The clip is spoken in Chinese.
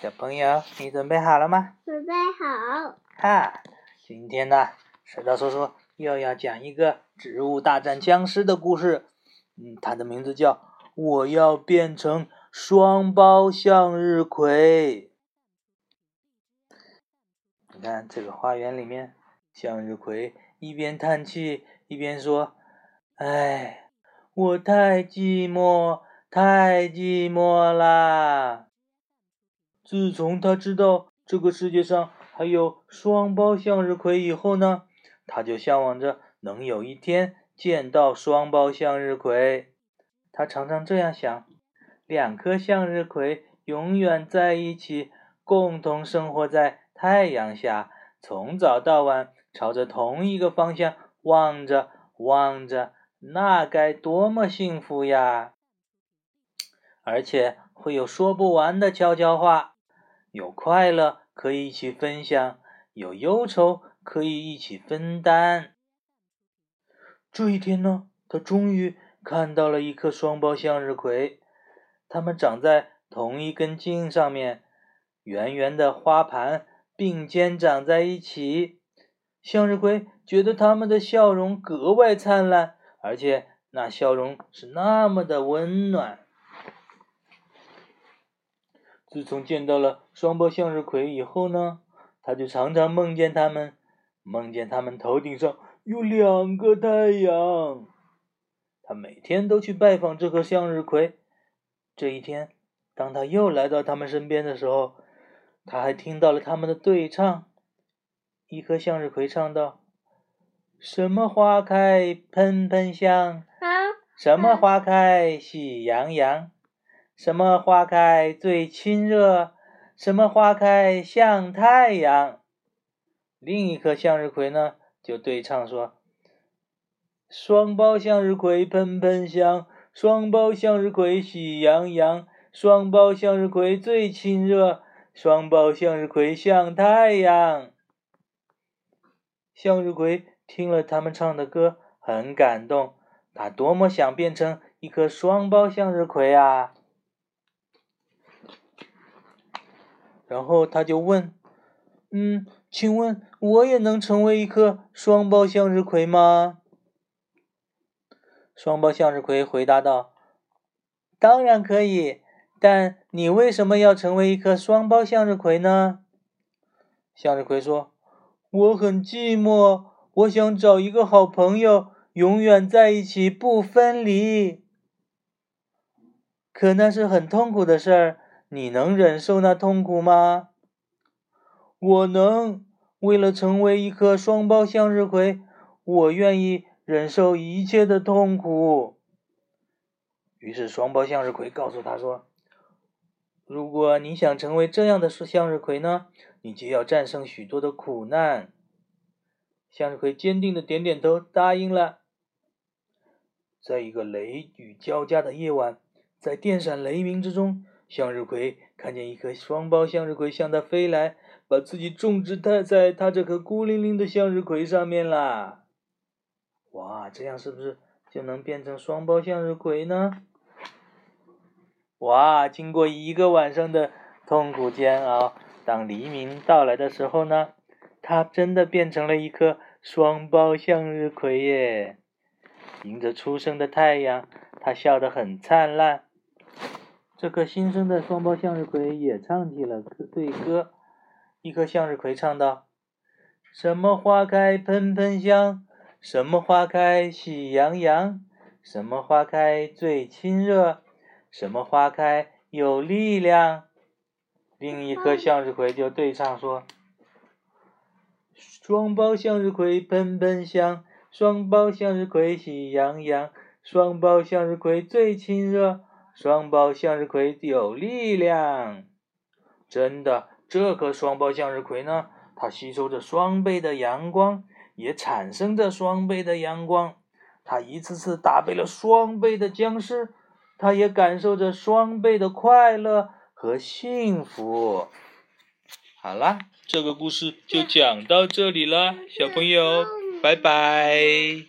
小朋友，你准备好了吗？准备好。哈，今天呢，石头叔叔又要讲一个植物大战僵尸的故事。嗯，它的名字叫《我要变成双胞向日葵》。你看这个花园里面，向日葵一边叹气一边说：“哎，我太寂寞，太寂寞啦。”自从他知道这个世界上还有双胞向日葵以后呢，他就向往着能有一天见到双胞向日葵。他常常这样想：两颗向日葵永远在一起，共同生活在太阳下，从早到晚朝着同一个方向望着望着，那该多么幸福呀！而且会有说不完的悄悄话。有快乐可以一起分享，有忧愁可以一起分担。这一天呢，他终于看到了一颗双胞向日葵，它们长在同一根茎上面，圆圆的花盘并肩长在一起。向日葵觉得它们的笑容格外灿烂，而且那笑容是那么的温暖。自从见到了双胞向日葵以后呢，他就常常梦见他们，梦见他们头顶上有两个太阳。他每天都去拜访这棵向日葵。这一天，当他又来到他们身边的时候，他还听到了他们的对唱。一颗向日葵唱道：“什么花开喷喷香？什么花开喜洋洋？”什么花开最亲热？什么花开像太阳？另一颗向日葵呢，就对唱说：“双胞向日葵喷喷香，双胞向日葵喜洋洋，双胞向日葵最亲热，双胞向日葵像太阳。”向日葵听了他们唱的歌，很感动，他多么想变成一颗双胞向日葵啊！然后他就问：“嗯，请问我也能成为一颗双胞向日葵吗？”双胞向日葵回答道：“当然可以，但你为什么要成为一颗双胞向日葵呢？”向日葵说：“我很寂寞，我想找一个好朋友，永远在一起不分离。可那是很痛苦的事儿。”你能忍受那痛苦吗？我能。为了成为一颗双胞向日葵，我愿意忍受一切的痛苦。于是，双胞向日葵告诉他说：“如果你想成为这样的向日葵呢，你就要战胜许多的苦难。”向日葵坚定的点点头，答应了。在一个雷雨交加的夜晚，在电闪雷鸣之中。向日葵看见一颗双胞向日葵向它飞来，把自己种植在在它这颗孤零零的向日葵上面啦！哇，这样是不是就能变成双胞向日葵呢？哇，经过一个晚上的痛苦煎熬，当黎明到来的时候呢，它真的变成了一颗双胞向日葵耶！迎着初升的太阳，它笑得很灿烂。这个新生的双胞向日葵也唱起了歌对歌。一颗向日葵唱道：“什么花开喷喷香？什么花开喜洋洋？什么花开最亲热？什么花开有力量？”另一颗向日葵就对唱说：“双胞向日葵喷喷香，双胞向日葵喜洋洋，双胞向日葵最亲热。”双胞向日葵有力量，真的，这颗双胞向日葵呢，它吸收着双倍的阳光，也产生着双倍的阳光。它一次次打败了双倍的僵尸，它也感受着双倍的快乐和幸福。好了，这个故事就讲到这里了，小朋友，拜拜。